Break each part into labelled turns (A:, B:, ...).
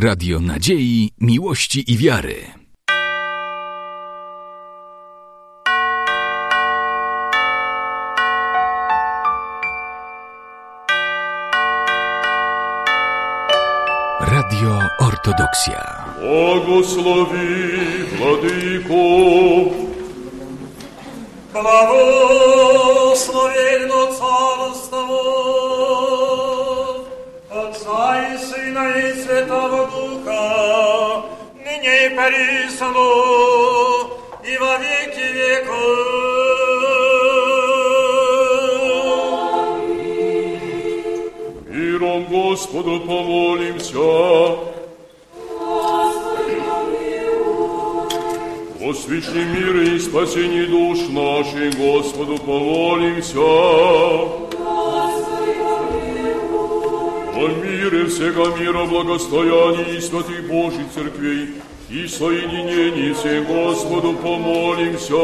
A: Radio Nadziei, Miłości i Wiary. Radio Ortodoksja.
B: Błogosławi Władyko.
C: Błogosławię Carstwo. Отца и Сына и Святого Духа, ныне и присно, и во веки веков.
B: миром Господу помолимся. О свече мира и спасении душ наших Господу помолимся. Мире всего мира, благостоянии святых Божьих церквей и соединении всех Господу помолимся.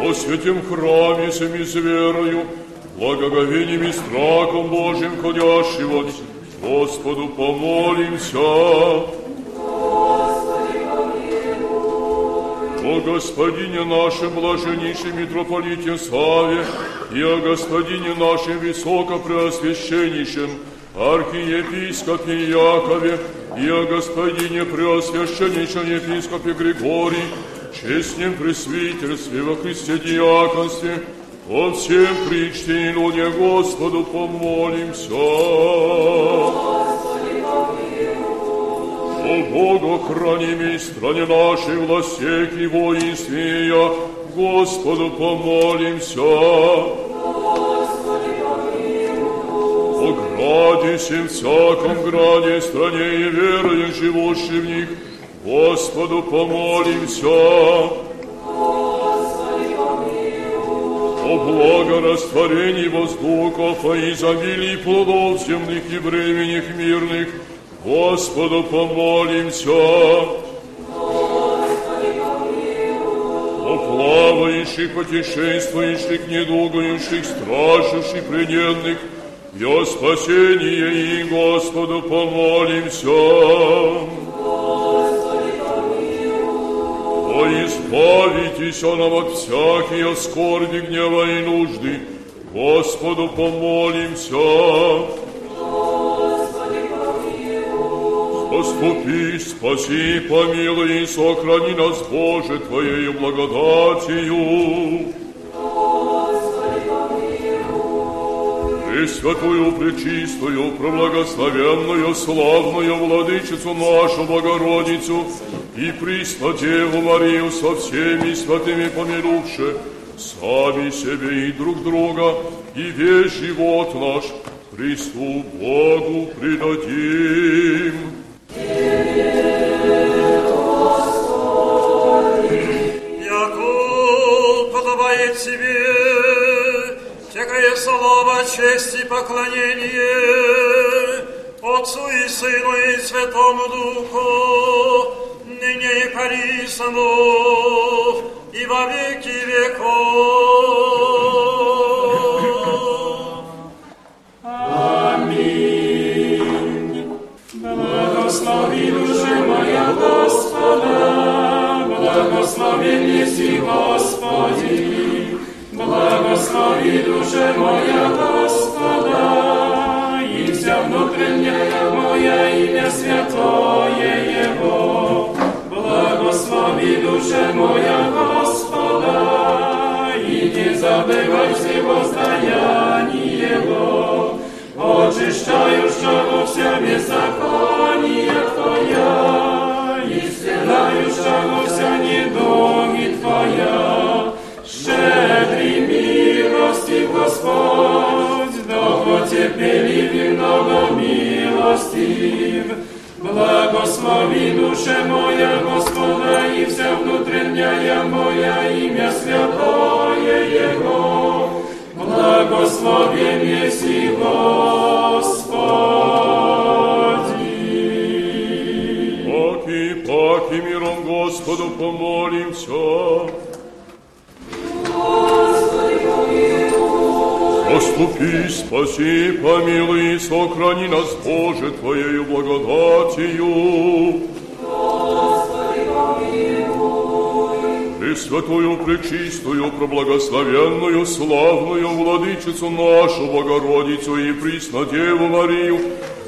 B: О святем храме семи с верою, благоговением и страхом Божьим ходящего, Господу помолимся. О Господине нашем блаженнейшем митрополите Саве и о Господине нашем высокопреосвященнейшем архиепископе Якове и о Господине преосвященнейшем епископе Григории, честном пресвитерстве во Христе диаконстве, о всем причте и луне Господу помолимся. О Бога храними стране нашей властях и воинстве Господу помолимся. Граде всем всяком граде, стране и верою живущей в них, Господу помолимся. О благорастворении воздухов, о изобилии плодов земных и временных мирных, Господу помолимся. О плавающих, путешествующих, недугающих, стражущих, плененных, и о спасении и Господу помолимся. О избавитесь нам от всякие скорби, гнева и нужды, Господу помолимся. Заступи, спаси, помилуй и сохрани нас, Боже, Твоею благодатью. Пресвятую, пречистую, проблагословенную, славную Владычицу нашу Богородицу и Преснодеву Марию со всеми святыми помилувши, сами себе и друг друга, и весь живот наш Христу Богу предадим.
C: Слово, честь и поклонение Отцу и Сыну и Святому Духу, ныне и присно, и во веки веков.
D: Благослови душе моя Господа, благословен еси Господи, благослови душе моя Господа, и вся внутренняя моя имя святое Его. Благослови душе моя Господа, и не забывай всего воздаяние Его, очищающего вся беззакония Твоя, исцеляющего вся недуги Твоя, щедрый Господь, долготерпелив и много милостив. Благослови душе моя Господа и вся внутренняя моя имя святое Его. Благословен еси Господи.
B: Паки, паки, миром Господу помолимся. заступи, спаси, помилуй, сохрани нас, Боже, Твоею благодатью. святую, Пречистую, Проблагословенную, Славную Владычицу нашу, Богородицу и Преснодеву Марию,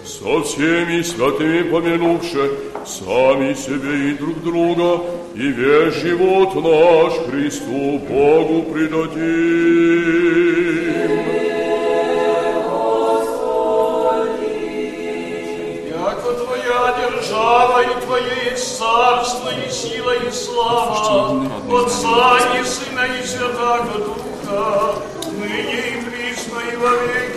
B: со всеми святыми помянувши, сами себе и друг друга, и весь живот наш Христу Богу предадим.
D: царство и сила и слава Отца и Сына и Святаго Духа, ныне и присно и во веки.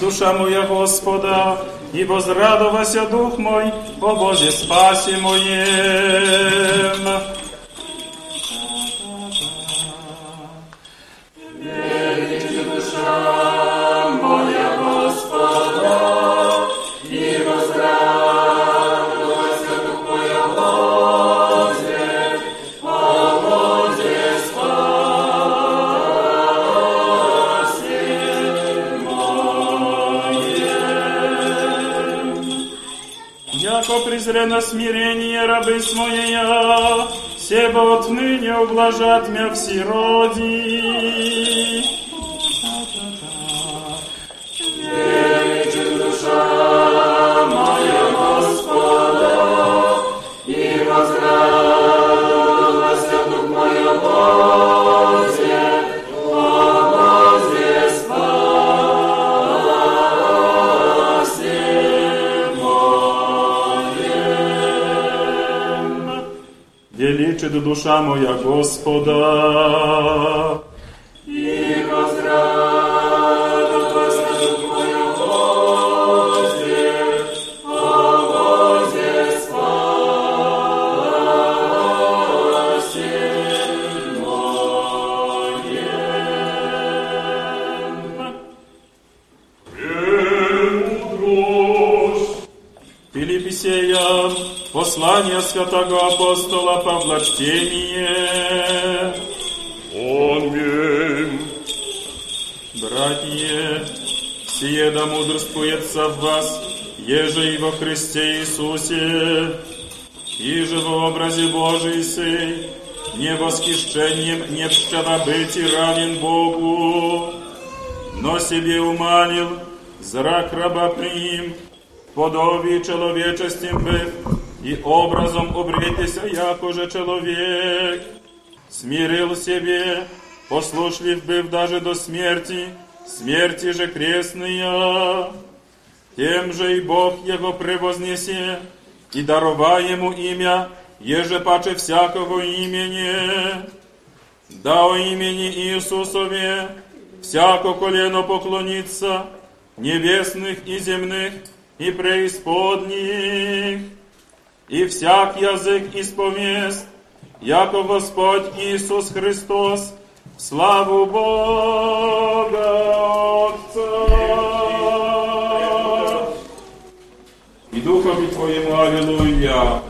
E: Душа моя Господа, и возрадовался дух мой, о Боже спаси моем. Ублажат мя все роди. Величит душа моя Господа. Послание святого апостола Павла чтение.
B: Аминь.
E: Братья, сие да мудрствуется в вас, еже и во Христе Иисусе, и же в образе Божий сей, не восхищением, не быть и равен Богу, но себе умалил, зрак раба приим, подобие человечестим быв, и образом обретеся, яко же человек, смирил себе, послушлив быв даже до смерти, смерти же крестная. Тем же и Бог его превознесе, и дарова ему имя, еже паче всякого имени. Да о имени Иисусове всяко колено поклонится, небесных и земных, и преисподних, и всяк язык исповест, яко Господь Иисус Христос, славу Бога Отца. И Духові Твоєму, Аллилуйя.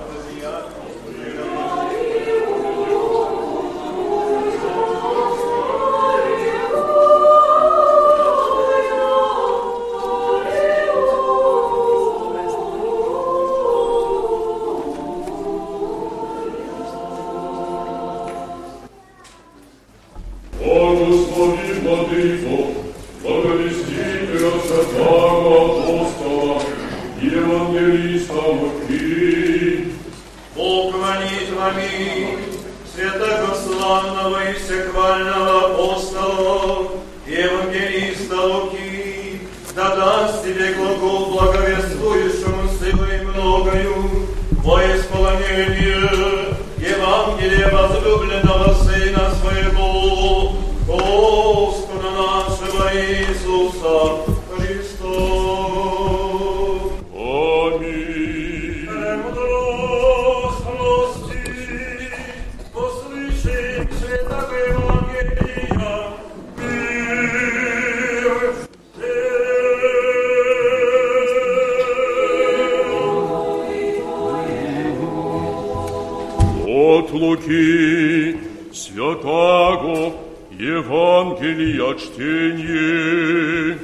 B: Луки святаго Евангелия чтение.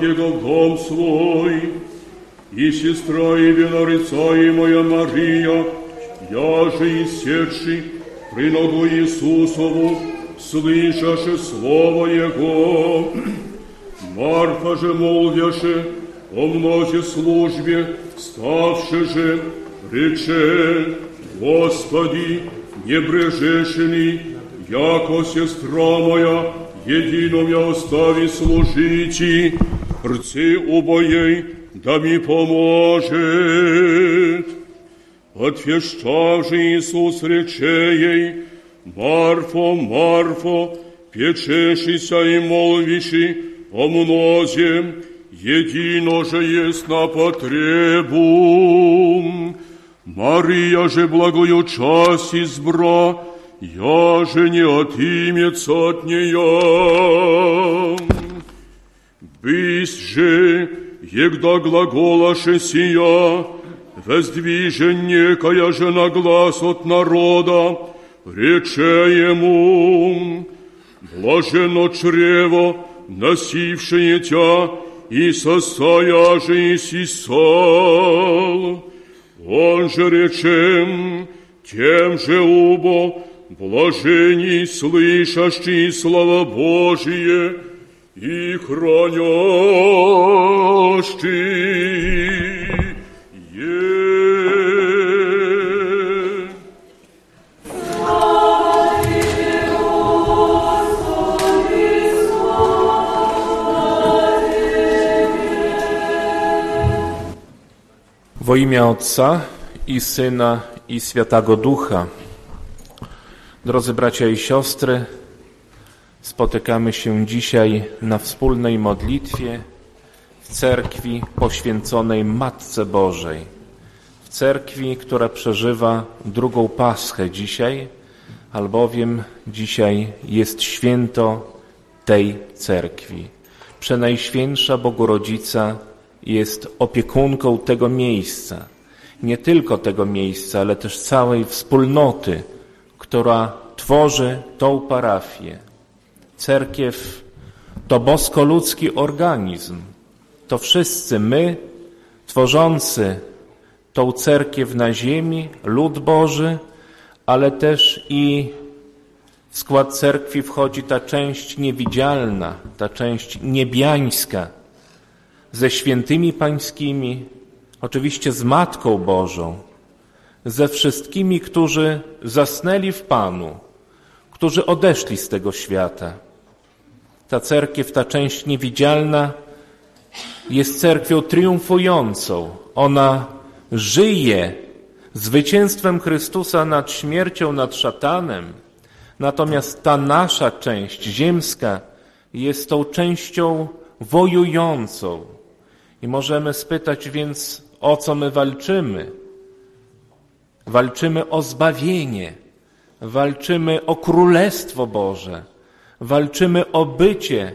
B: В дом свой, и сестра и винорицаемая Мария, я же иссекший при ногу Иисусову, слышаше слово Его. Марфа же молвяше о мнозе службе, ставши же, рече, Господи, не брежеши ли, яко сестра моя, едином я остави служити, рцы убоей, да ми поможет. Отвещав же Иисус рече ей, Марфо, Марфо, печешися и молвиши о мнозе, едино же есть на потребу. Мария же благою часть избра, я же не отымется от нее. Бысь же, егда глаголаше сия, воздвиже некая же на глаз от народа, рече ему, блажено чрево, носившее тя, и состояже сисал. Он же речем, тем же убо, блажений слышащий слова Божие i chroniasz Ty
F: W imię Ojca i Syna i Świętego Ducha. Drodzy bracia i siostry, spotykamy się dzisiaj na wspólnej modlitwie w cerkwi poświęconej Matce Bożej. W cerkwi, która przeżywa drugą Paschę dzisiaj, albowiem dzisiaj jest święto tej cerkwi. Przenajświętsza Bogorodzica jest opiekunką tego miejsca. Nie tylko tego miejsca, ale też całej wspólnoty, która tworzy tą parafię. Cerkiew to bosko-ludzki organizm. To wszyscy my, tworzący tą cerkiew na ziemi, lud Boży, ale też i w skład cerkwi wchodzi ta część niewidzialna, ta część niebiańska, ze świętymi pańskimi, oczywiście z Matką Bożą, ze wszystkimi, którzy zasnęli w Panu, którzy odeszli z tego świata. Ta cerkiew, ta część niewidzialna jest cerkwią triumfującą. Ona żyje zwycięstwem Chrystusa nad śmiercią, nad szatanem. Natomiast ta nasza część ziemska jest tą częścią wojującą. I możemy spytać więc, o co my walczymy? Walczymy o zbawienie, walczymy o Królestwo Boże, walczymy o bycie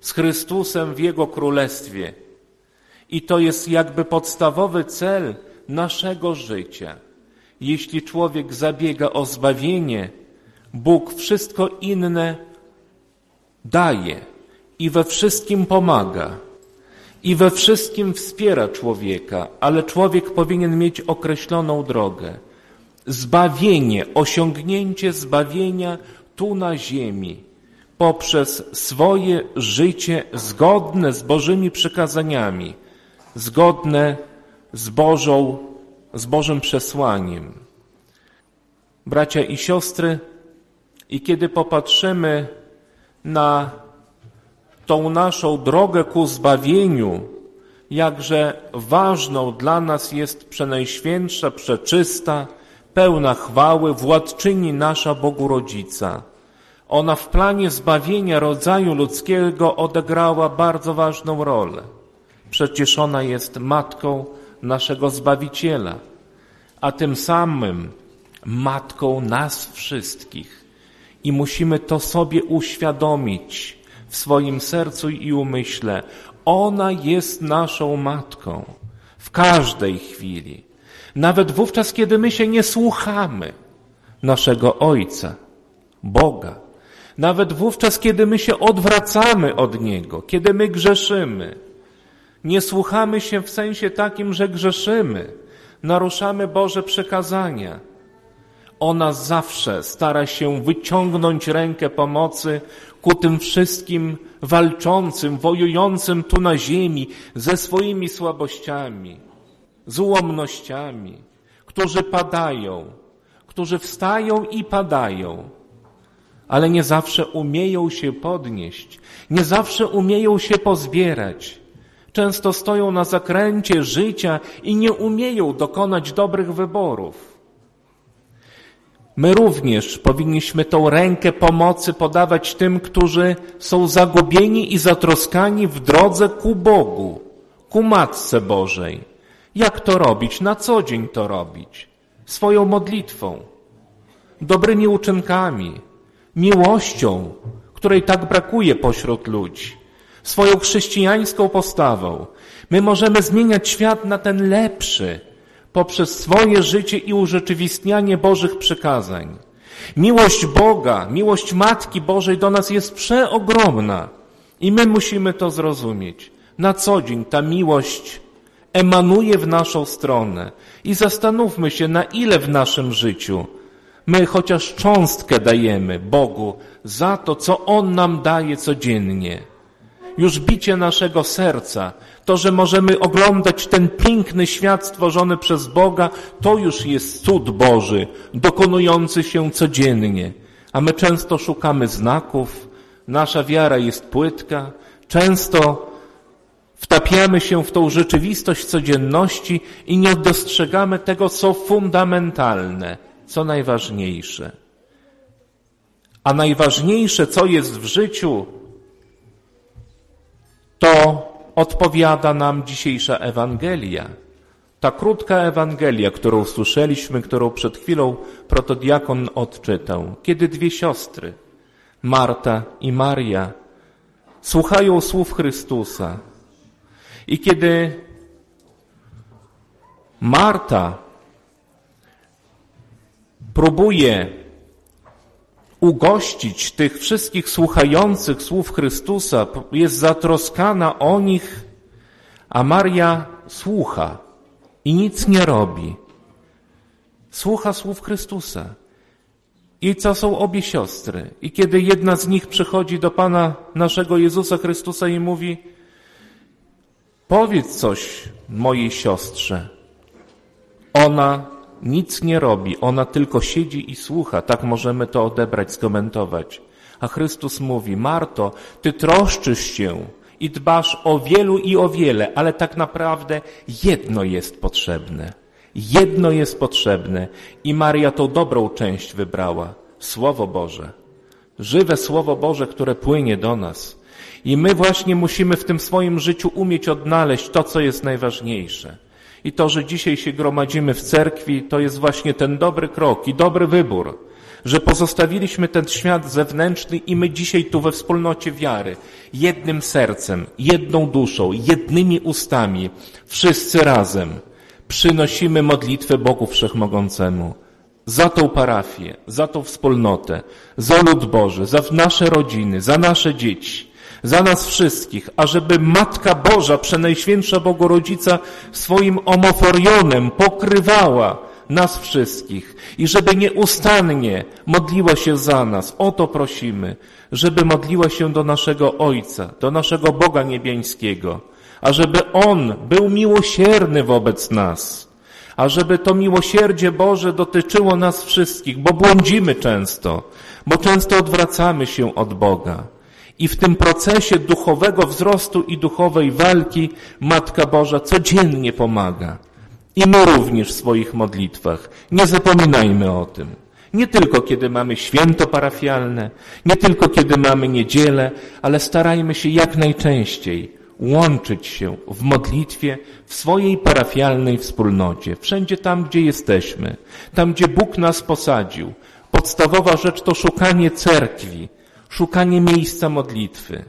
F: z Chrystusem w Jego Królestwie. I to jest jakby podstawowy cel naszego życia. Jeśli człowiek zabiega o zbawienie, Bóg wszystko inne daje i we wszystkim pomaga i we wszystkim wspiera człowieka, ale człowiek powinien mieć określoną drogę. Zbawienie, osiągnięcie zbawienia tu na ziemi poprzez swoje życie zgodne z Bożymi przykazaniami, zgodne z Bożą, z Bożym przesłaniem. Bracia i siostry, i kiedy popatrzymy na tą naszą drogę ku zbawieniu, jakże ważną dla nas jest przenajświętsza, przeczysta, pełna chwały, władczyni nasza Bogu Rodzica. Ona w planie zbawienia rodzaju ludzkiego odegrała bardzo ważną rolę. Przecież ona jest matką naszego Zbawiciela, a tym samym matką nas wszystkich. I musimy to sobie uświadomić w swoim sercu i umyśle. Ona jest naszą matką w każdej chwili. Nawet wówczas, kiedy my się nie słuchamy naszego Ojca, Boga. Nawet wówczas, kiedy my się odwracamy od Niego, kiedy my grzeszymy. Nie słuchamy się w sensie takim, że grzeszymy, naruszamy Boże przekazania. Ona zawsze stara się wyciągnąć rękę pomocy ku tym wszystkim walczącym, wojującym tu na ziemi ze swoimi słabościami, z ułomnościami, którzy padają, którzy wstają i padają, ale nie zawsze umieją się podnieść, nie zawsze umieją się pozbierać. Często stoją na zakręcie życia i nie umieją dokonać dobrych wyborów. My również powinniśmy tą rękę pomocy podawać tym, którzy są zagubieni i zatroskani w drodze ku Bogu, ku Matce Bożej. Jak to robić? Na co dzień to robić? Swoją modlitwą, dobrymi uczynkami, miłością, której tak brakuje pośród ludzi, swoją chrześcijańską postawą. My możemy zmieniać świat na ten lepszy poprzez swoje życie i urzeczywistnianie Bożych przykazań. Miłość Boga, miłość Matki Bożej do nas jest przeogromna i my musimy to zrozumieć. Na co dzień ta miłość emanuje w naszą stronę i zastanówmy się, na ile w naszym życiu my chociaż cząstkę dajemy Bogu za to, co On nam daje codziennie. Już bicie naszego serca, to, że możemy oglądać ten piękny świat stworzony przez Boga, to już jest cud Boży, dokonujący się codziennie. A my często szukamy znaków, nasza wiara jest płytka, często wtapiamy się w tą rzeczywistość codzienności i nie dostrzegamy tego, co fundamentalne, co najważniejsze. A najważniejsze, co jest w życiu, to odpowiada nam dzisiejsza Ewangelia. Ta krótka Ewangelia, którą słyszeliśmy, którą przed chwilą protodiakon odczytał, kiedy dwie siostry, Marta i Maria, słuchają słów Chrystusa. I kiedy Marta próbuje ugościć tych wszystkich słuchających słów Chrystusa, jest zatroskana o nich, a Maria słucha i nic nie robi. Słucha słów Chrystusa. I co są obie siostry? I kiedy jedna z nich przychodzi do Pana naszego Jezusa Chrystusa i mówi, powiedz coś mojej siostrze. Ona nic nie robi, ona tylko siedzi i słucha. Tak możemy to odebrać, skomentować. A Chrystus mówi, Marto, ty troszczysz się i dbasz o wielu i o wiele, ale tak naprawdę jedno jest potrzebne. Jedno jest potrzebne i Maria tą dobrą część wybrała. Słowo Boże. Żywe Słowo Boże, które płynie do nas. I my właśnie musimy w tym swoim życiu umieć odnaleźć to, co jest najważniejsze. I to, że dzisiaj się gromadzimy w cerkwi, to jest właśnie ten dobry krok i dobry wybór, że pozostawiliśmy ten świat zewnętrzny i my dzisiaj tu we wspólnocie wiary, jednym sercem, jedną duszą, jednymi ustami, wszyscy razem przynosimy modlitwę Bogu Wszechmogącemu za tą parafię, za tą wspólnotę, za lud Boży, za nasze rodziny, za nasze dzieci, za nas wszystkich, ażeby Matka Boża, Przenajświętsza Bogorodzica swoim omoforionem pokrywała nas wszystkich i żeby nieustannie modliła się za nas. O to prosimy, żeby modliła się do naszego Ojca, do naszego Boga Niebiańskiego, ażeby On był miłosierny wobec nas, ażeby to miłosierdzie Boże dotyczyło nas wszystkich, bo błądzimy często, bo często odwracamy się od Boga. I w tym procesie duchowego wzrostu i duchowej walki Matka Boża codziennie pomaga. I my również w swoich modlitwach. Nie zapominajmy o tym. Nie tylko kiedy mamy święto parafialne, nie tylko kiedy mamy niedzielę, ale starajmy się jak najczęściej łączyć się w modlitwie w swojej parafialnej wspólnocie, wszędzie tam, gdzie jesteśmy, tam, gdzie Bóg nas posadził. Podstawowa rzecz to szukanie cerkwi, szukanie miejsca modlitwy.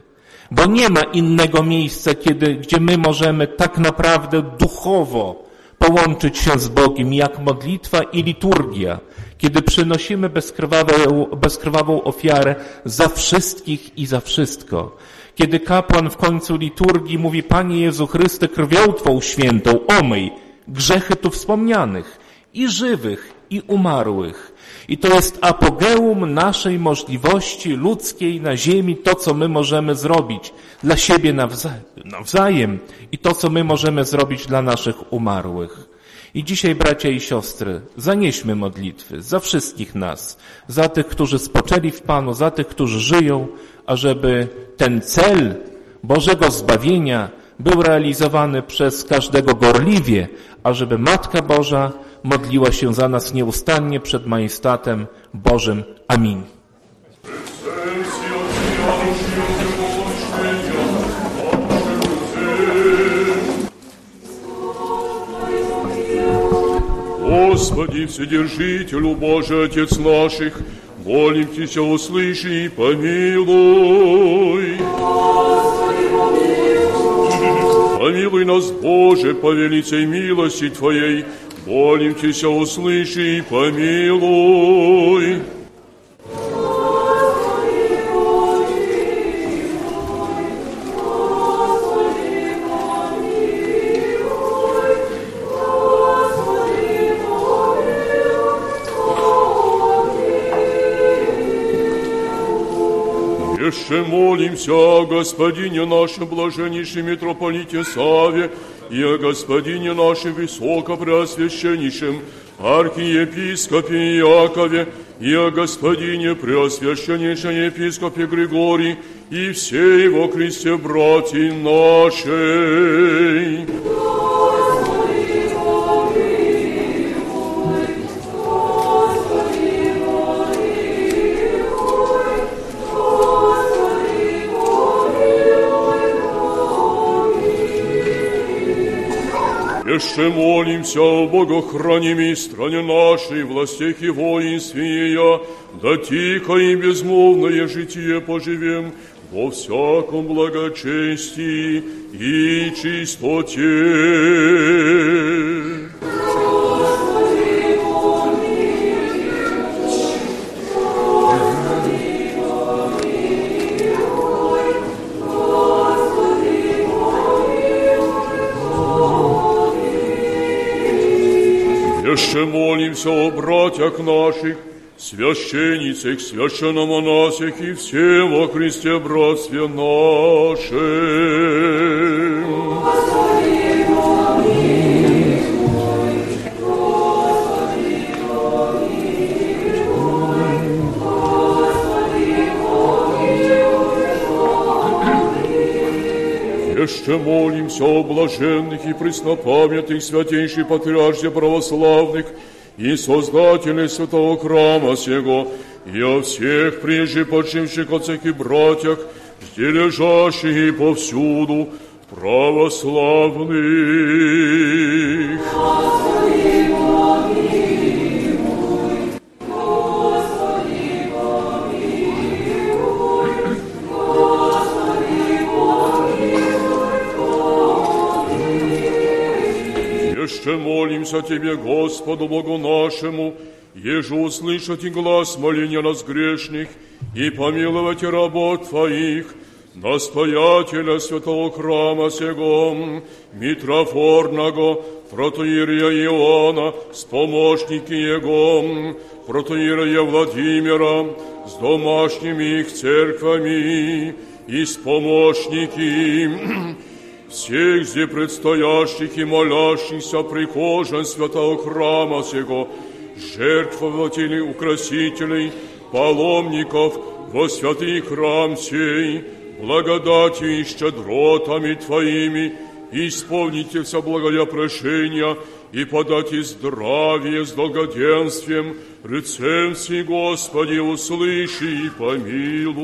F: Bo nie ma innego miejsca, kiedy, gdzie my możemy tak naprawdę duchowo połączyć się z Bogiem, jak modlitwa i liturgia, kiedy przynosimy bezkrwawą, bezkrwawą ofiarę za wszystkich i za wszystko. Kiedy kapłan w końcu liturgii mówi, Panie Jezu Chryste, krwią Twą świętą omyj grzechy tu wspomnianych i żywych, i umarłych. I to jest apogeum naszej możliwości ludzkiej na ziemi, to co my możemy zrobić dla siebie nawzajem i to co my możemy zrobić dla naszych umarłych. I dzisiaj, bracia i siostry, zanieśmy modlitwy za wszystkich nas, za tych, którzy spoczęli w Panu, za tych, którzy żyją, ażeby ten cel Bożego zbawienia był realizowany przez każdego gorliwie, ażeby Matka Boża modliła się za nas nieustannie przed majestatem Bożym. Amin.
B: Господи, Вседержителю Божий, Отец наших, молим Тебя, услыши и помилуй. Помилуй нас, Боже, по велицей милости Твоей, молим Тебя, услыши и помилуй. Еще молимся о Господине нашем блаженнейшем митрополите Саве и о Господине нашем высокопреосвященнейшем архиепископе Иакове и о Господине преосвященнейшем епископе Григории и всей во Христе братья нашей. Еще молимся о Богохранимой стране нашей, властях и воинстве ее, да тихо и безмолвное житие поживем во всяком благочестии и чистоте. Молимся о братьях наших, священницах, священномонасях и всем во Христе братстве нашем. Еще молимся о блаженных и преснопамятных святейших патриарших православных и создателей святого храма сего, и о всех прежде почивших отцах и братьях, где лежащих и повсюду православных. Еще молимся Тебе, Господу Богу нашему, еже услышать и глаз моления нас грешных и помиловать работ Твоих, настоятеля святого храма сего, Митрофорного, протоиерея Иоанна, с помощники Его, протоиерея Владимира, с домашними их церквами и с помощники всех зе предстоящих и молящихся прихожан святого храма сего, жертвователей, украсителей, паломников во святый храм сей, благодатью и щедротами Твоими, исполните все благая прошения и подайте здравие с долгоденствием, рецензии Господи, услыши и помилуй.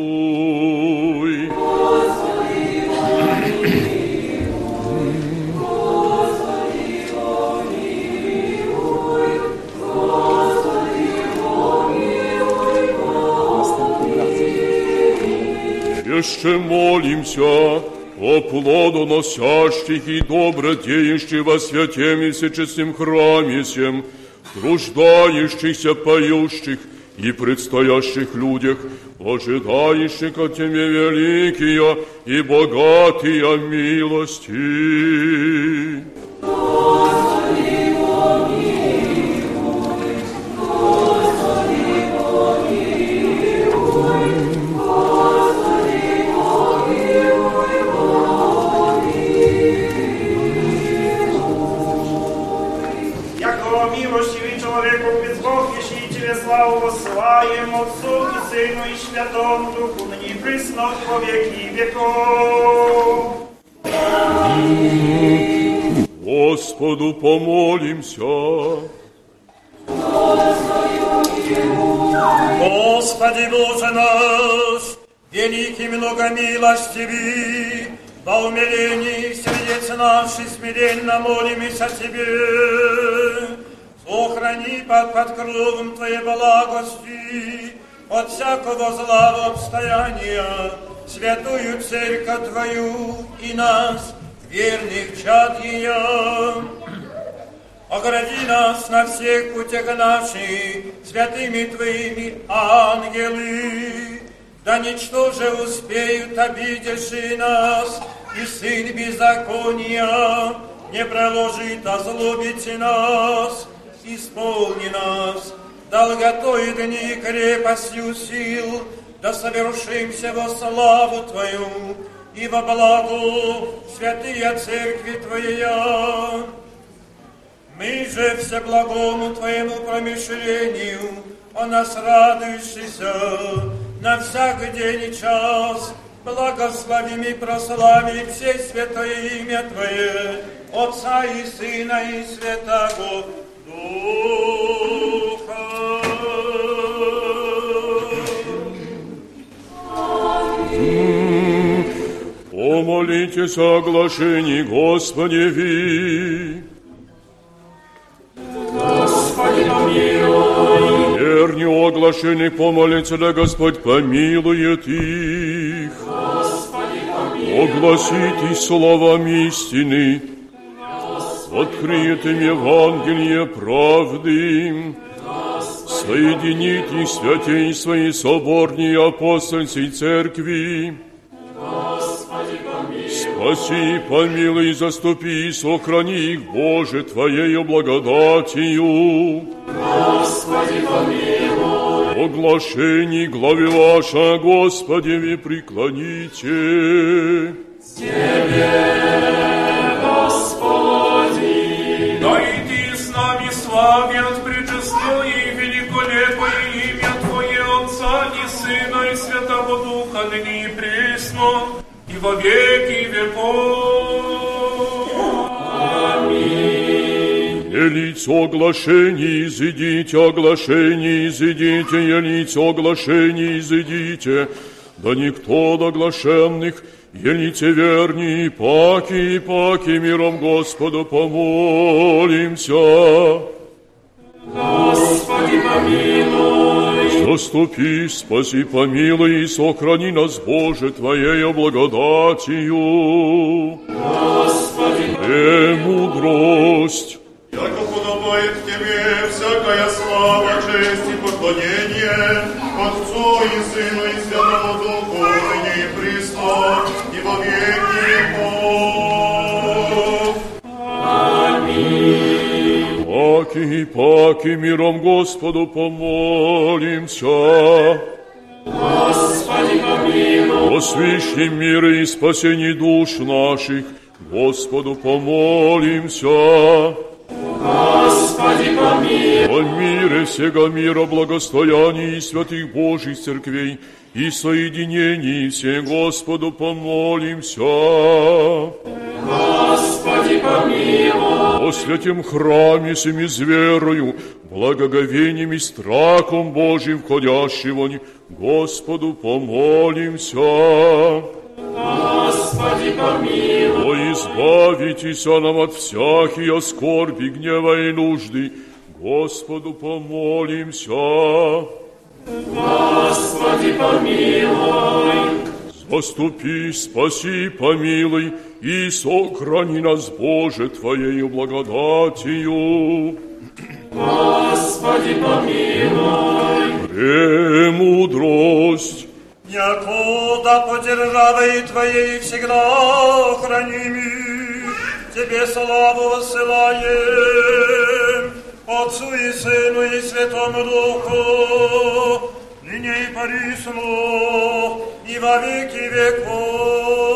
B: Еще молимся о плодоносящих и добродеющих во святем и всечестном храме сем, труждающихся, поющих и предстоящих людях, ожидающих от Тебе великие и богатые милости.
C: Сыну и Святому Духу, ныне и присно во веки веков.
B: Господу помолимся.
C: Господи Боже наш, великий много милостивый, во умилении сердец наших смиренно молимся Тебе. Сохрани под подкровом Твоей благости от всякого зла обстояния святую церковь Твою и нас, верных чад ее. Огради нас на всех путях наших святыми Твоими ангелы, да ничто же успеют обидевшие нас, и сын беззакония не проложит озлобить нас, исполни нас, долготой дни крепостью сил, да совершимся во славу Твою и во благо святые церкви Твоя. Мы же всеблагому Твоему промышлению, о нас радующийся, на всякий день и час, благословим и прославим все святое имя Твое, Отца и Сына и Святого
B: Помолитесь о оглашении Господеви.
D: Господи, помилуй.
B: Верни о оглашении помолится, да Господь помилует их.
D: Господи, помилуй.
B: Огласите словом истины, открыет им Евангелие правды, соедините святей своей соборней апостольской церкви,
D: Господи.
B: Спаси, помилуй, заступи, сохрани их, Боже, Твоею благодатью.
D: Господи, помилуй.
B: Оглашений главе ваша, Господеви, преклоните.
D: Господи.
F: Да иди с нами славят пречестное и великолепное имя Твое, Отца и Сына и Святого Духа, ныне и пресно, и во веки
B: Елиц оглашений, изыдите, оглашений, изыдите, елиц оглашений, изыдите, да никто до оглашенных, елице верни, паки, паки, миром Господу помолимся.
D: Господи, помилуй.
B: Заступи, спаси, помилуй и сохрани нас, Боже, Твоею благодатью.
D: Господи,
B: Премудрость,
G: Яко подобает Тебе всякая слава, честь и поклонение, Отцу и Сыну
B: паки, паки, миром Господу помолимся.
D: Господи, помилуй.
B: Освящи мир и спасение душ наших, Господу помолимся.
D: Господи, помилуй.
B: О мире всего мира, благостоянии святых Божьих церквей и соединении все Господу помолимся.
D: Господи, помилуй.
B: О святем храме семи с верою, благоговением и страхом Божьим входящего, Господу помолимся.
D: Господи, помилуй.
B: О, избавитесь нам от всякие скорби, гнева и нужды, Господу помолимся.
D: Господи, помилуй.
B: Заступи, спаси, помилуй и сохрани нас, Боже, Твоею благодатью.
D: Господи, помилуй.
B: Премудрость,
C: Якуда по державе Твоей всегда храними, Тебе славу высылаем, Отцу и Сыну и Святому Духу, ныне и присно, и во веки веков.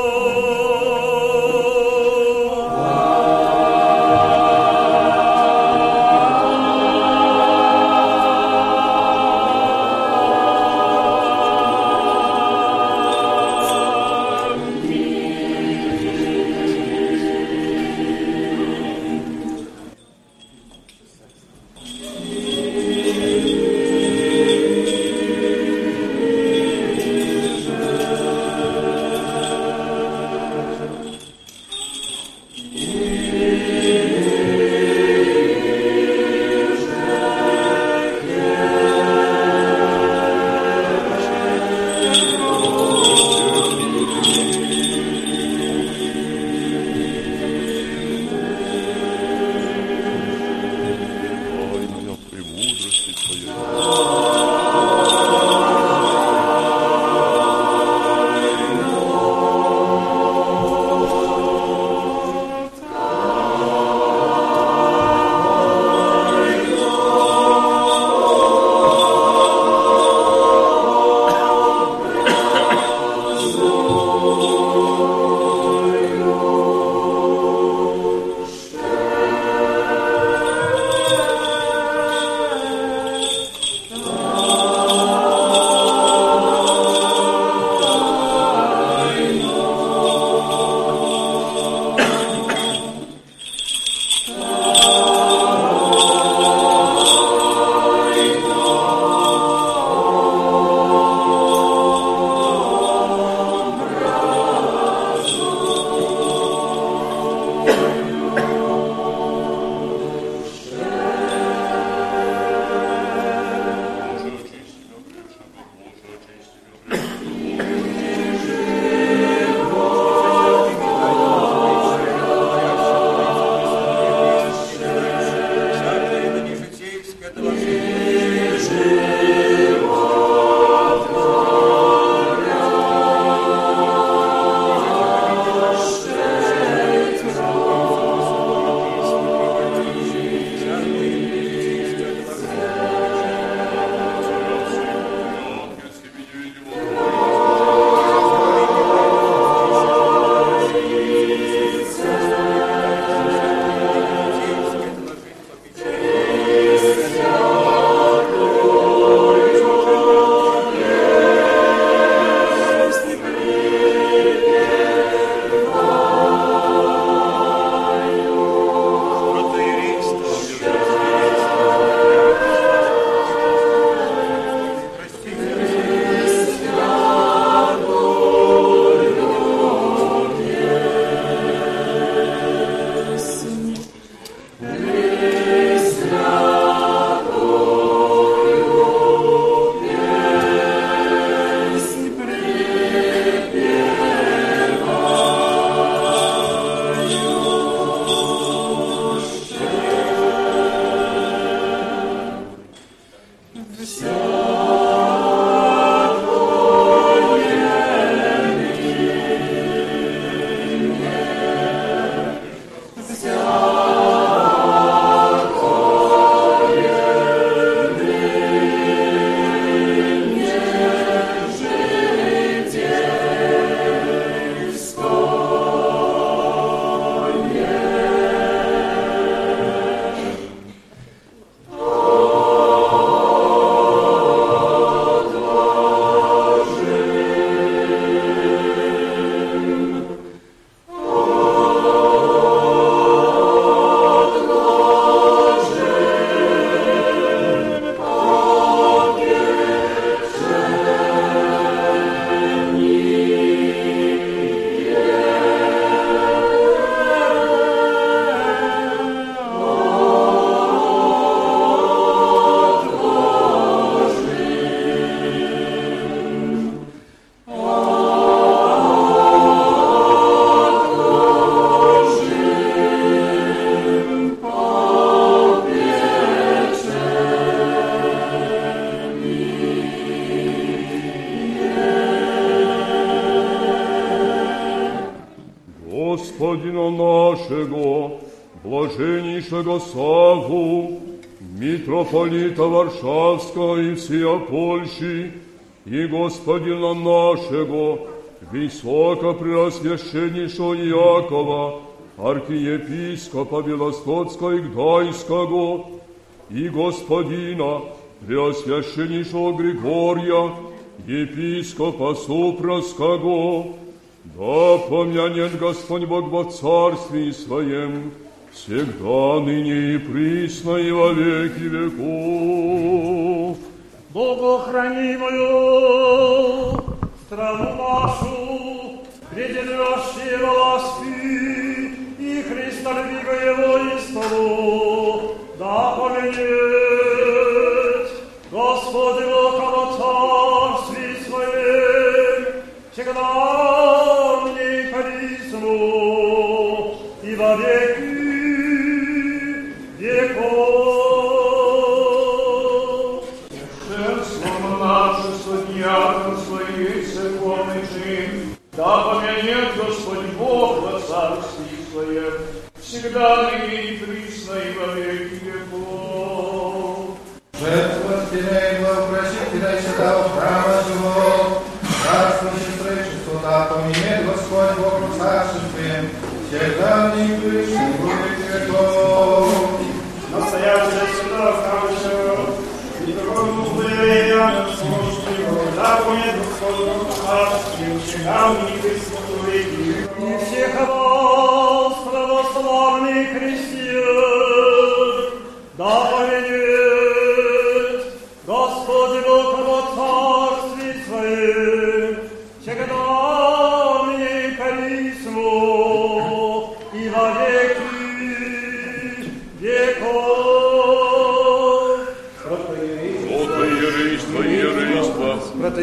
B: Варшавского и всея Польши, и Господина нашего, высокопреосвященнейшего Якова, архиепископа Белостоцкого и Гдайского, и Господина Преосвященнейшего Григория, епископа Супровского, да помянет Господь Бог во Царстве Своем, всегда, ныне и присно, и во веки веков.
C: Богохранимую страну нашу, пределящие власти и Христа любиго Его истову, и
D: присно и во веки веков.
H: И
C: всех вас, православный христиан, да поменет Господи Бог во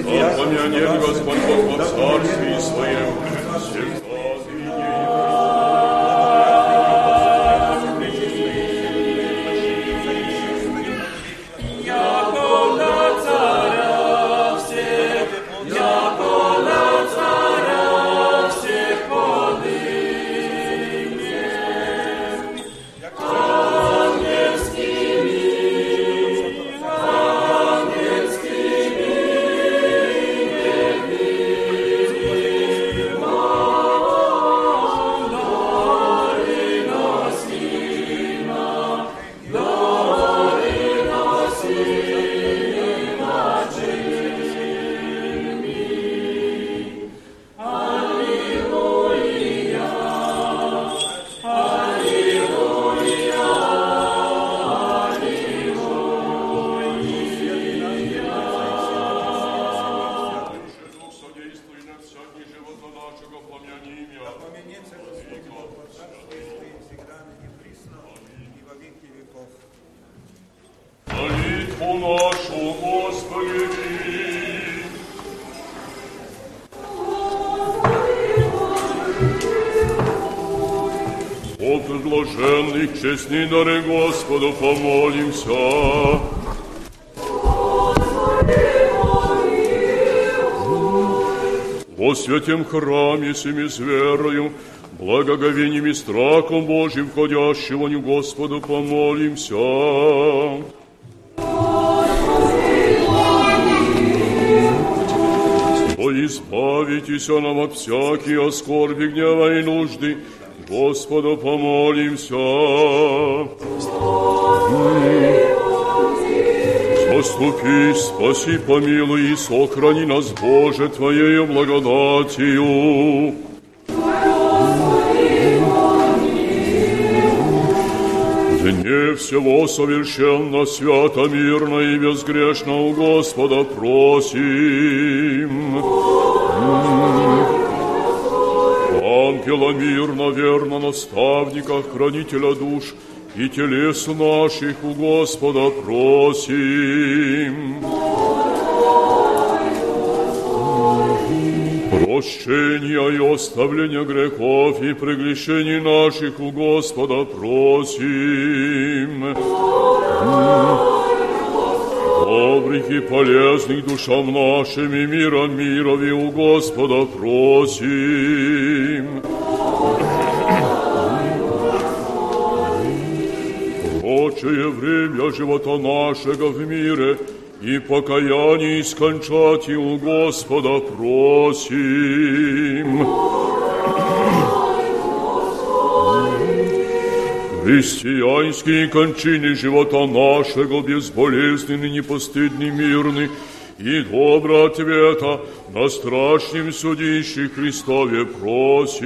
B: иерейство, да помянет Господь Бог во Царстве Своем, честный дары Господу помолимся. Во святем храме семи с верою, благоговением и страхом Божьим, входящего в Господу, помолимся. О, избавитесь нам от всякие скорби, гнева и нужды, Господу помолимся. Заступись, спаси, помилуй и сохрани нас, Боже, Твоею благодатью. Дне всего совершенно, свято, мирно и безгрешно у Господа просим. Ангела мирно, верно, наставника, хранителя душ и телес наших у Господа просим. Прощения и оставления грехов и прегрешений наших у Господа просим. Добрых и полезных душам нашим и мира мирови у Господа просим. Прочее время живота нашего в мире и покаяние скончать у Господа просим. Христианские кончины живота нашего безболезненный, непостыдный, мирный, и добро ответа на страшном судище Христове просим.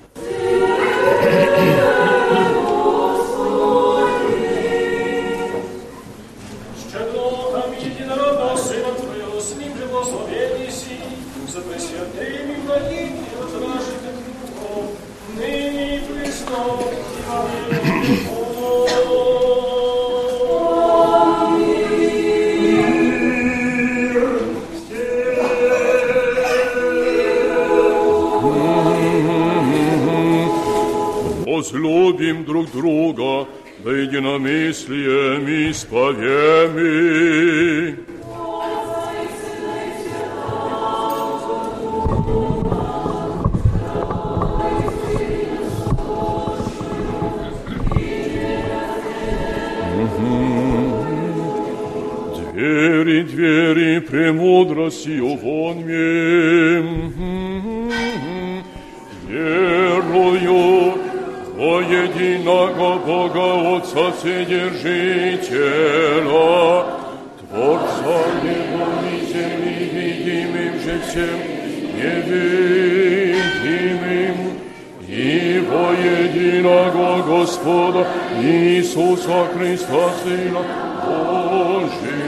D: Сына
B: Божия,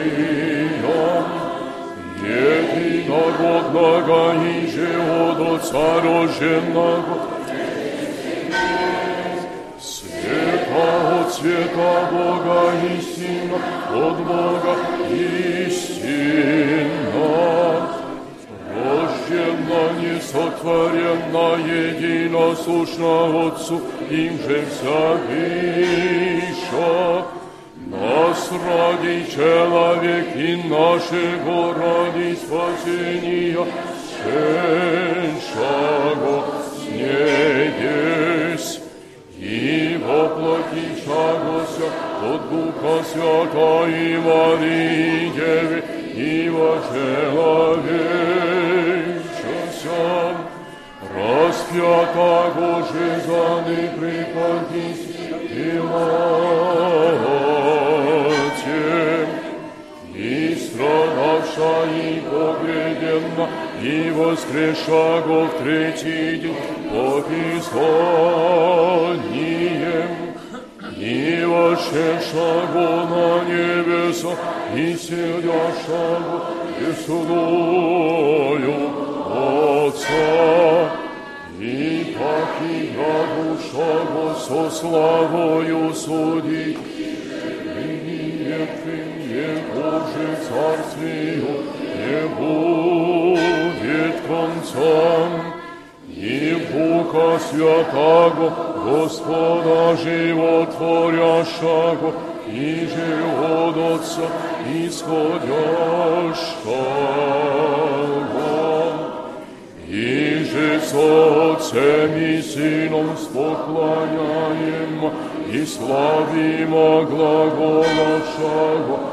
B: единородного и Отца рожденного, Света от света Бога истина, от Бога истина. Рождена, несотворена, единосущна Отцу, им же вся ради человек и нашего ради спасения, шеншаго с небес. И воплотившегося от Духа Свята и Марии Девы, и во человечеся, распятого же за неприпадись страдавша и погребенна, и воскрешаго в третий день. По Писаниям, и вошедшаго на небеса, и сидящаго Иисудою Отца, и покида душаго со славою судить, Боже царствию не будет конца. И Духа Святаго, Господа животворящего, и живот Отца исходящего. И же с Отцем и Сыном споклоняем и славим глаголашего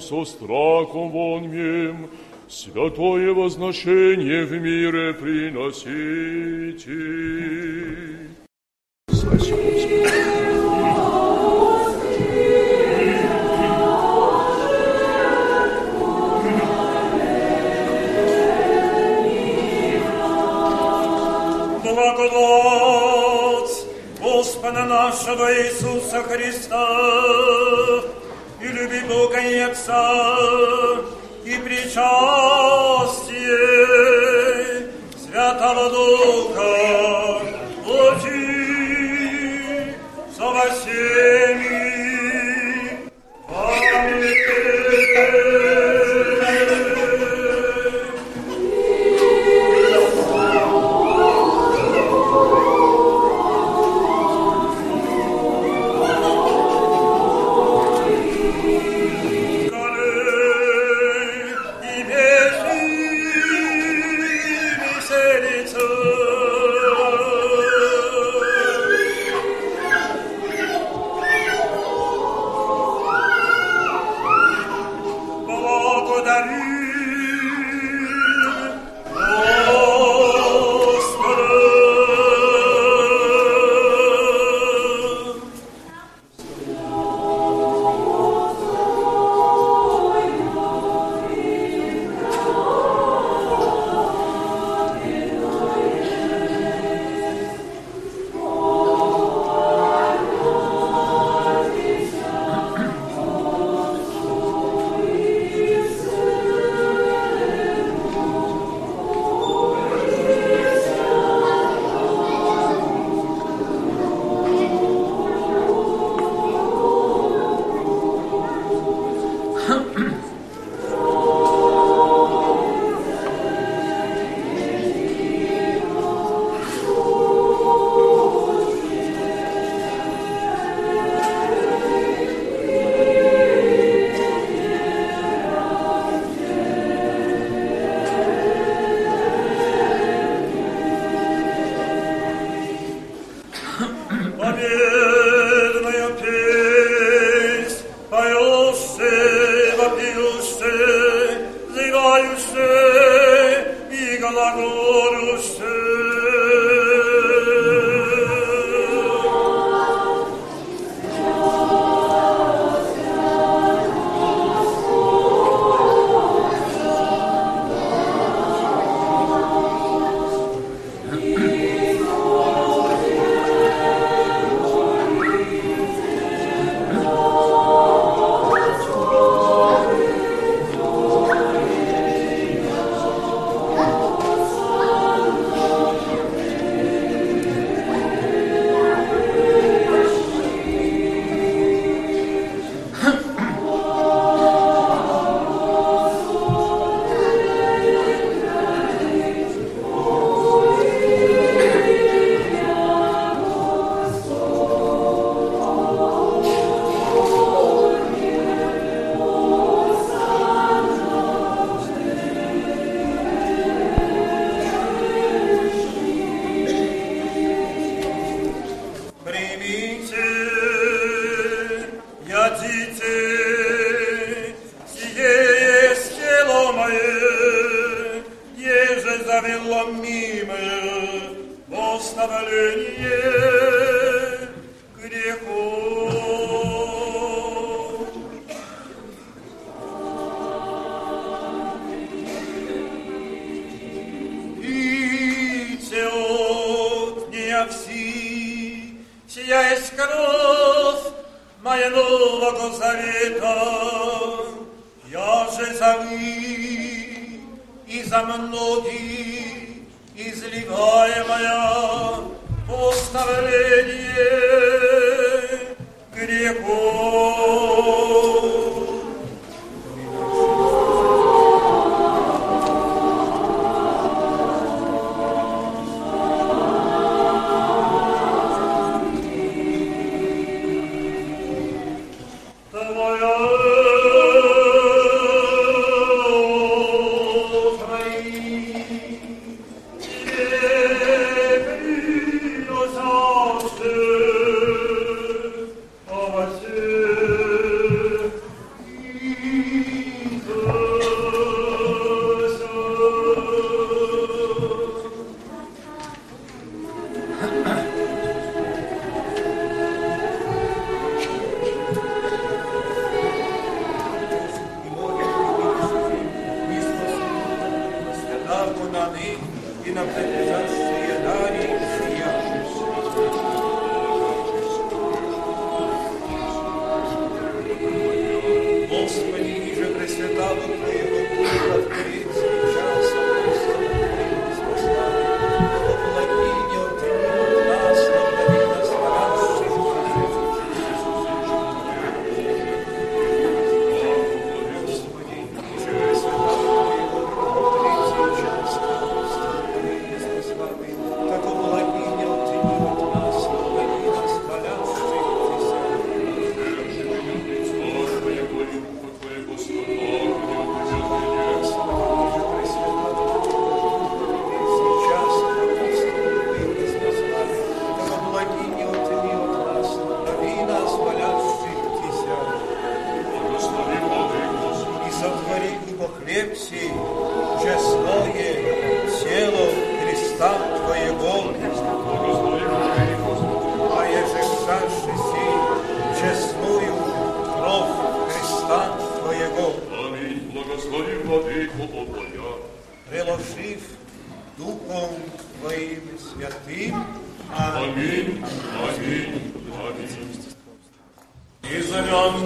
B: со страхом воньмем, святое возношение в мире приносите. Слава Господи.
C: Благодать Господа нашего Иисуса Христа и люби Бога и причастие Святого Духа. Божий со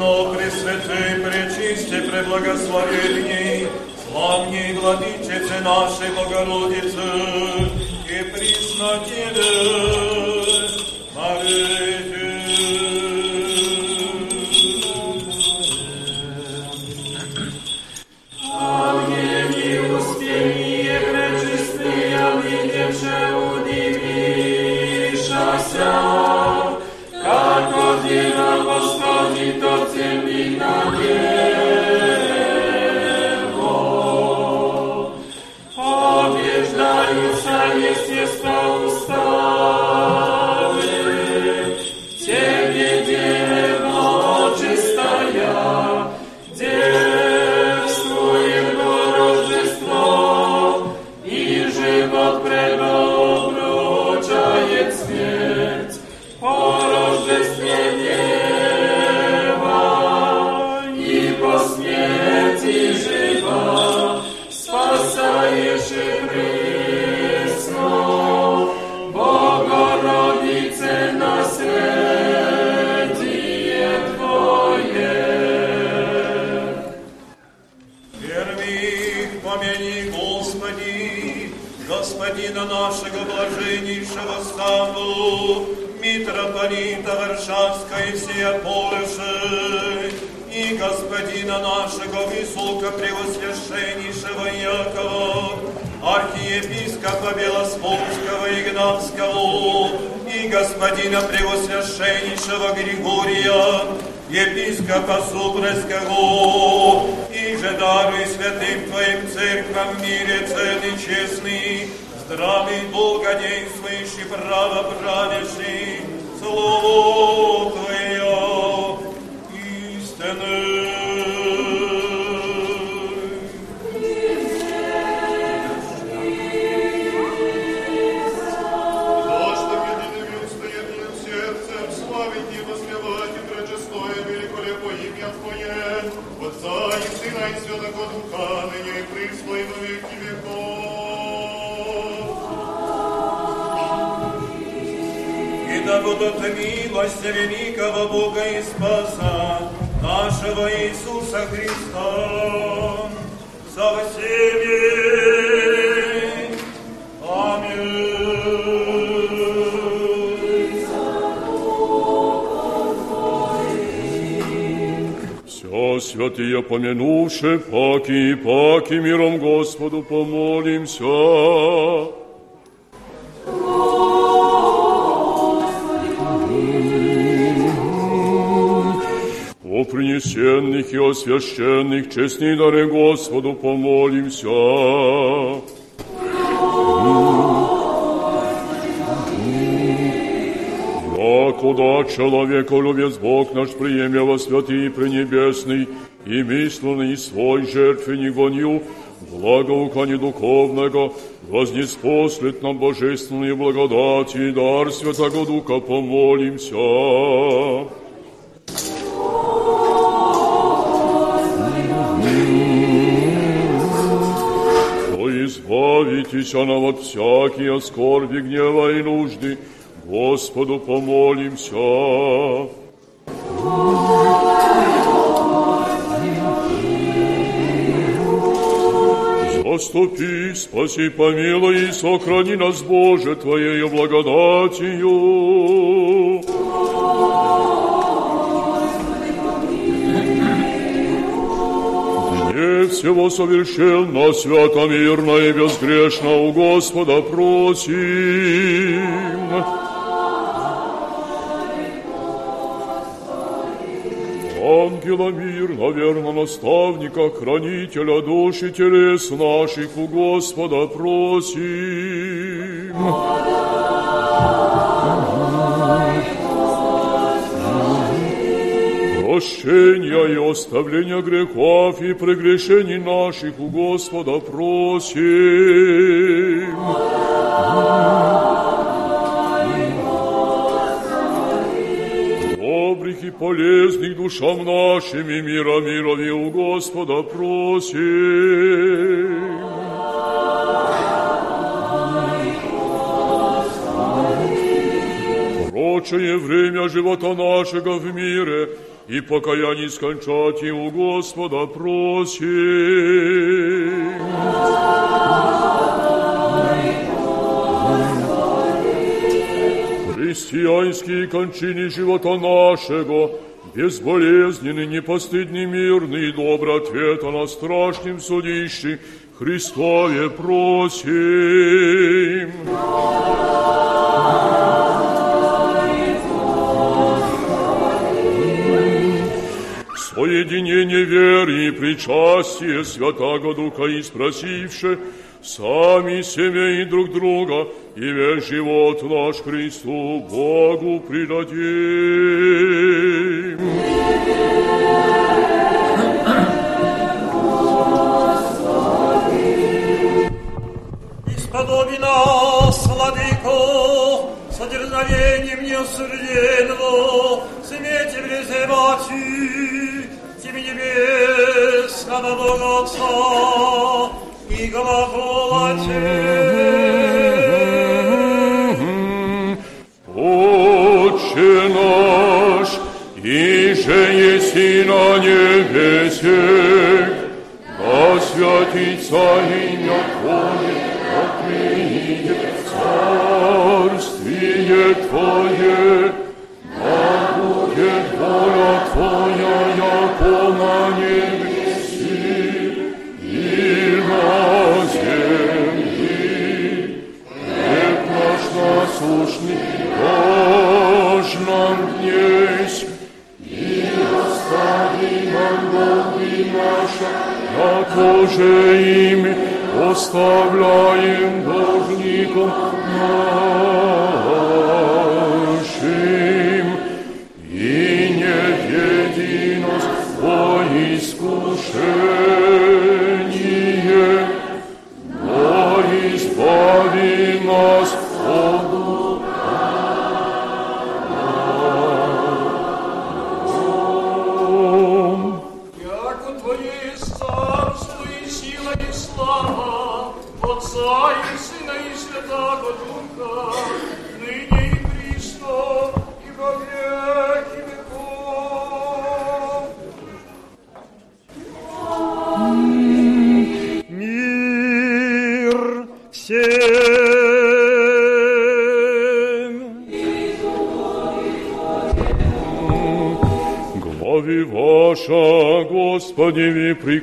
C: Изрядно Пресвятый, Пречисте, Преблагословенней, славней Владычице нашей Богородицы и Преснотире Марии. Господина нашего блаженнейшего стану, митрополита Варшавской всея Польши, и Господина нашего высокопревосвященнейшего Якова, архиепископа Белоспольского Игнатского, и Господина превосвященнейшего Григория, епископа Супроского, и же даруй святым Твоим церквам в мире целый, честный, здравый, долгодействующий, правоправящий, Слово Милость великого Бога и Спаса нашего Иисуса Христа со всеми. Аминь.
B: Все святые помянувши, паки и паки миром Господу помолимся. Принесенных и освященных честных дары Господу помолимся. Якуда человеколюбец Бог наш приеме во святый и пренебесный, и мисленный свой жертвенник воню, благоукани духовного, вознеспослет нам божественные благодати и дар Святого Духа помолимся. Нам от всякие скорби, гнева и нужды, Господу помолимся. Заступи, спаси, помилуй и сохрани нас, Боже, Твоею благодатью. всего совершенно, свято, мирно и безгрешно у Господа просим. Ангела мирно, верно наставника, хранителя души телес наших у Господа просим. Господа! Прощения и оставления грехов и прегрешений наших у Господа просим. Добрых и полезных душам нашим и мира мирови у Господа просим. Прочее время живота нашего в мире и покаяние скончать и у Господа просим. Христианские кончины живота нашего, безболезненный, непостыдный, мирный и добрый ответа на страшном судище Христове просим. Соединение веры и причастие Святаго Духа и спросивши, сами семей друг друга, и весь живот наш Христу Богу предадим.
C: Исподоби нас, Владыко, содерзновением неосужденного, смейте призывать Тебе небесного Бога Отца и глаголате.
B: Отче наш, иже еси на небесе, да святится имя яко им оставляем должником нашим.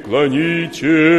B: Преклоните.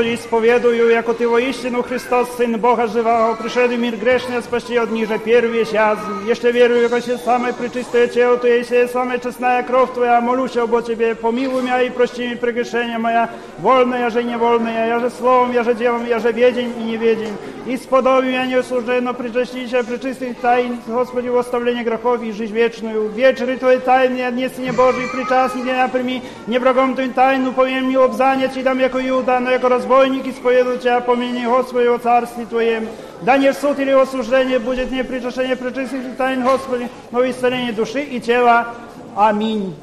D: Господи,
I: споведую, яко Ты воистину Христос, Сын Бога живого, пришедший в мир грешный, а спасти от ниже первый час. Еще верую, яко се самое пречистое тело Твое, се самая честная кровь Твоя, молюсь об Тебе, помилуй меня и прости мне прегрешения моя, вольная, я же невольная, я же словом, я же делом, я же ведень и неведень. И сподобию я неослуженно причастися пречистых тайн, Господи, в оставление грехов и жизнь вечную. Вечери Твоей тайны, отнесение Божий, причастник я прими, небрагом Твоим тайну, повем мне обзанять, и дам яко Иуда, но яко разбойник исповеду Тебя, помяни Господи о царстве Твоем. Да не в суд или осуждение будет не причащение пречистых тайн, Господи, но исцеление души и тела. Аминь.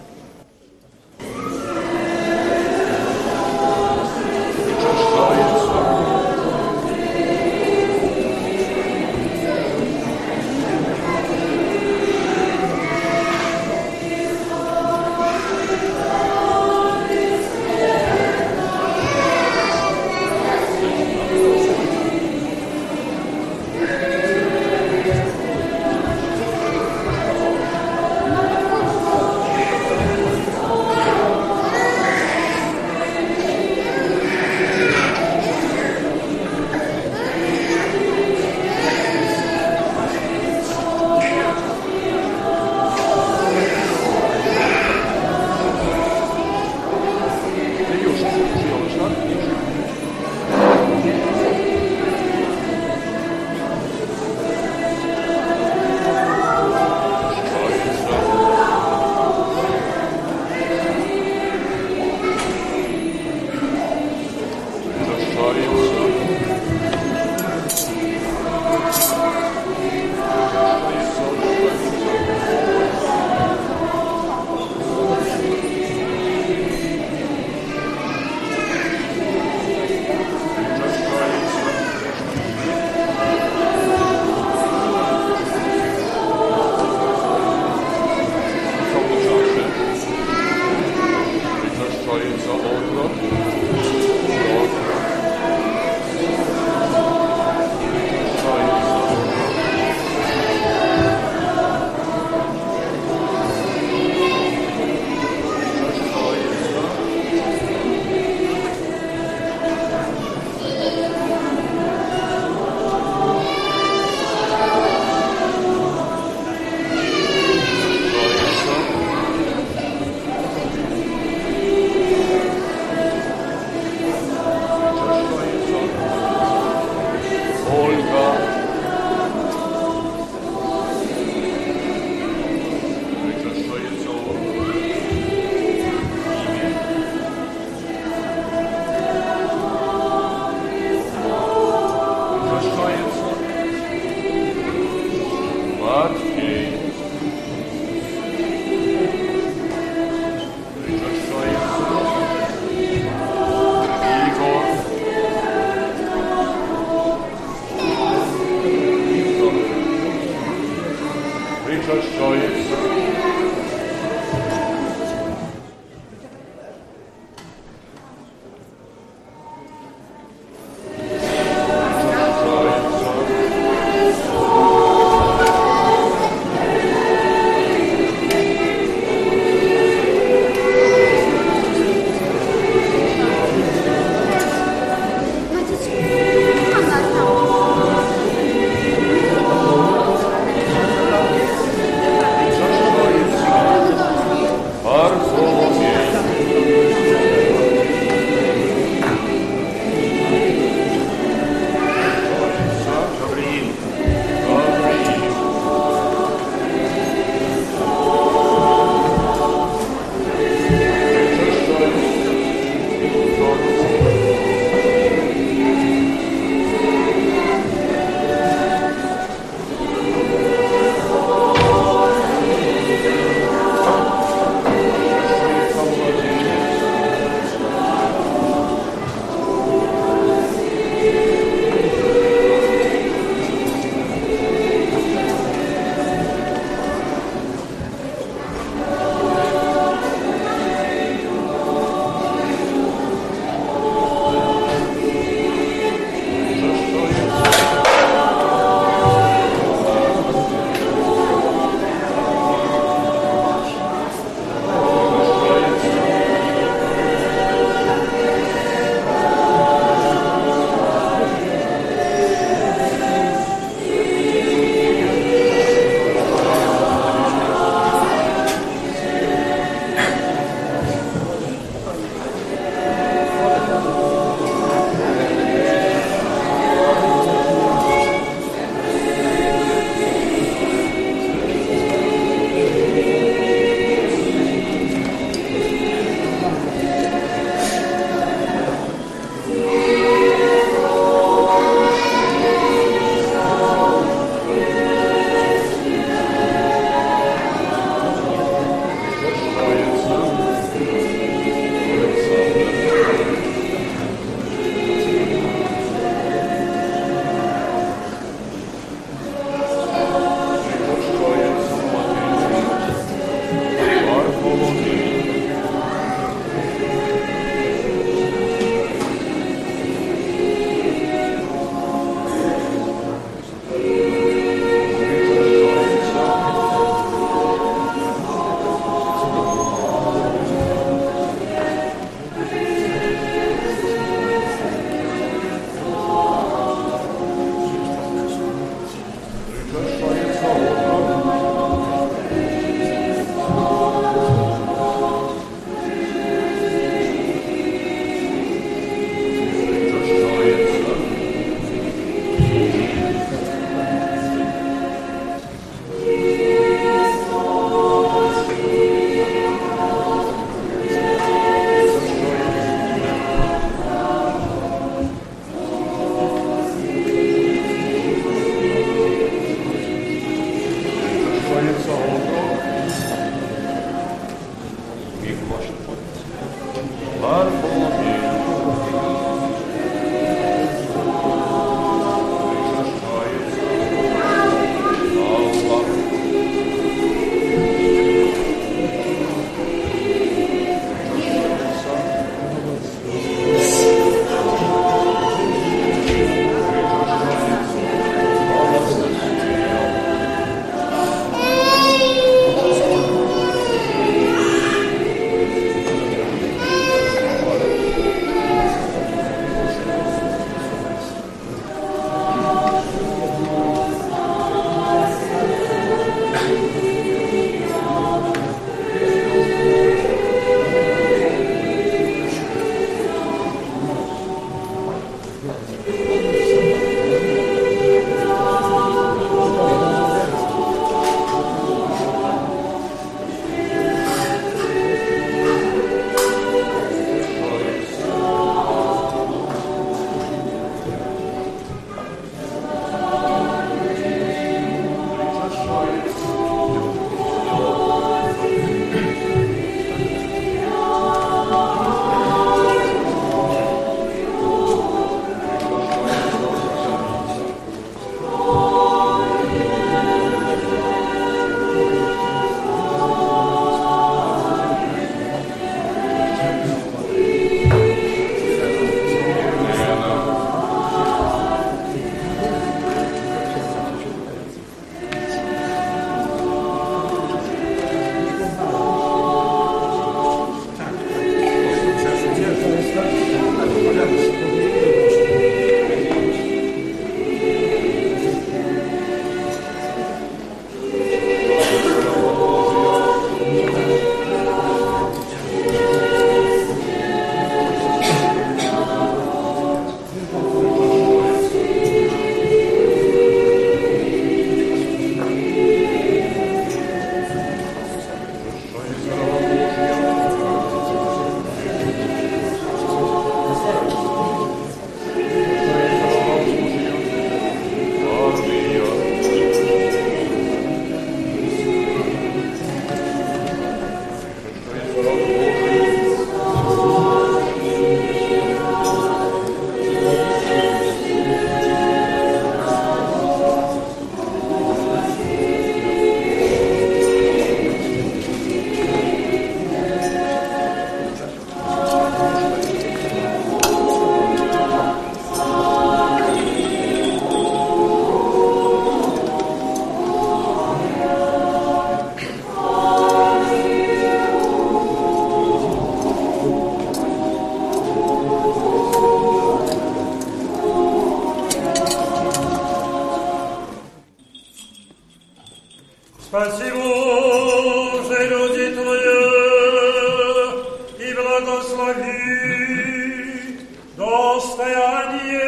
D: nostre adie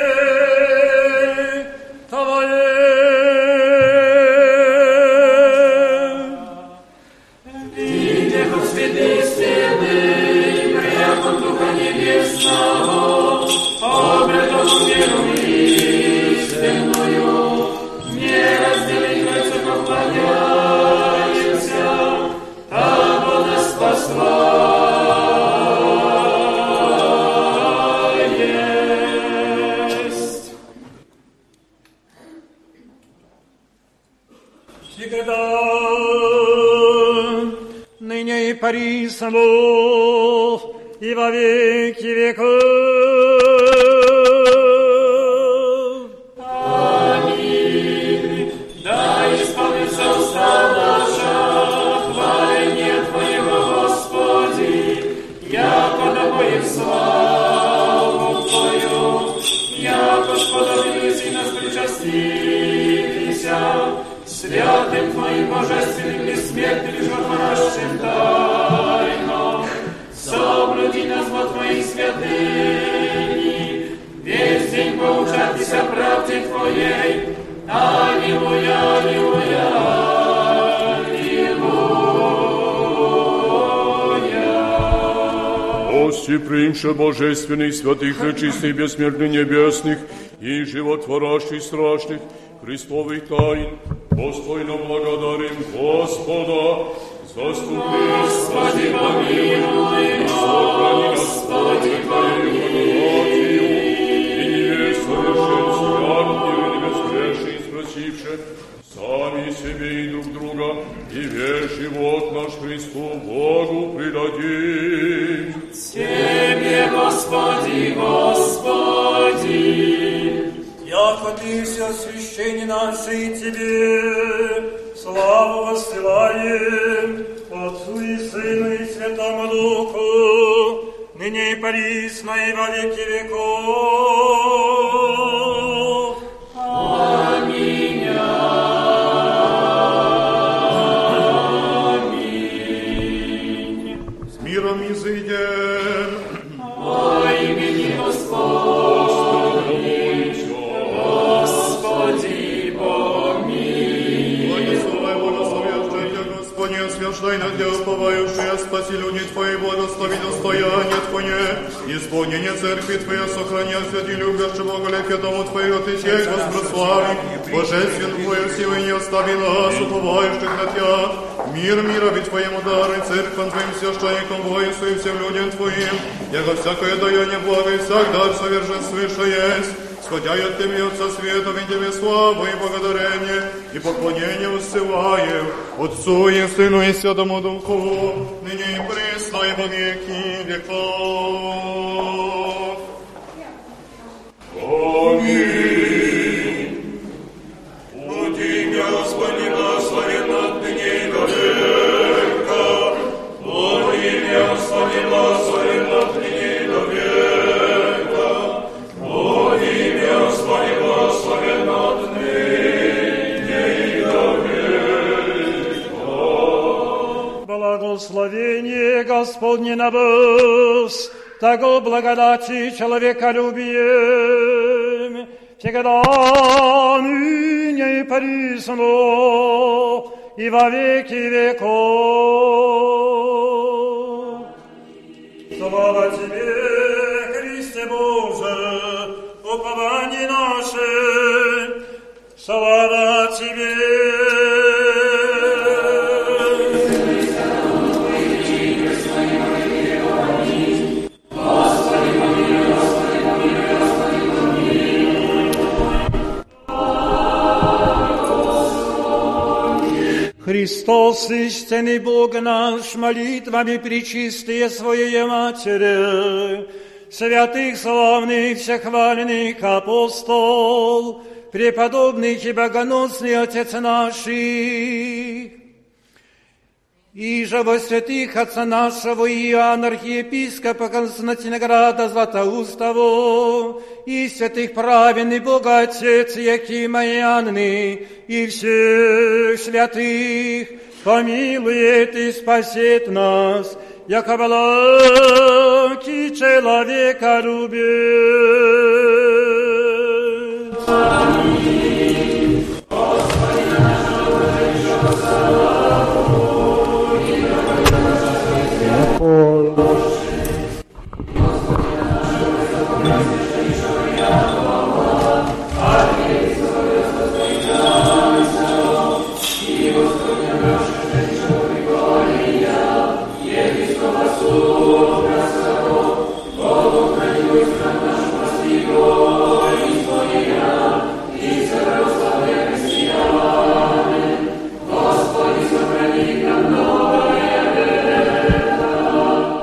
D: божественных, святых, нечистых, бессмертных, небесных и животворящих, страшных, Христовых тайн, достойно благодарим Господа, заступи,
B: Господи, помилуй, Господи, помилуй.
D: и не совершен свят, и безгрешный, спросивши, сами себе и друг друга, и весь живот наш Христу Богу предадим.
C: Наши Тебе,
G: святи любящий Бога, леке дому Твоего, Ты сей воспрослави, Божествен Твою силой не остави нас, уповающих на Тебя, мир мира ведь Твоему даруй, церквам Твоим священникам, воинству и всем людям Твоим, яко всякое даяние блага и всяк дар совершенствующий есть, Сходя от Тебе, Отца Света, в Тебе славу и благодарение, и поклонение воссылаем Отцу и Сыну и Святому Духу, ныне и пресно и во веки веков.
C: Господне на вас, того благодати человеколюбием, всегда ныне и присно, и во веки веков. Слава Тебе, Христе Боже, упование наше, слава Тебе. Христос, истинный Бог наш, молитвами причистые Своей Матери, святых, славных, всехваленных апостол, преподобный и богоносный Отец наших, И же во святых отца нашего Иоанна архиепископа Константинограда Златоустого, и святых праведный Бога Отец Якима и Анны, и всех святых, помилует и спасет нас, яко блаки человека любит.
D: for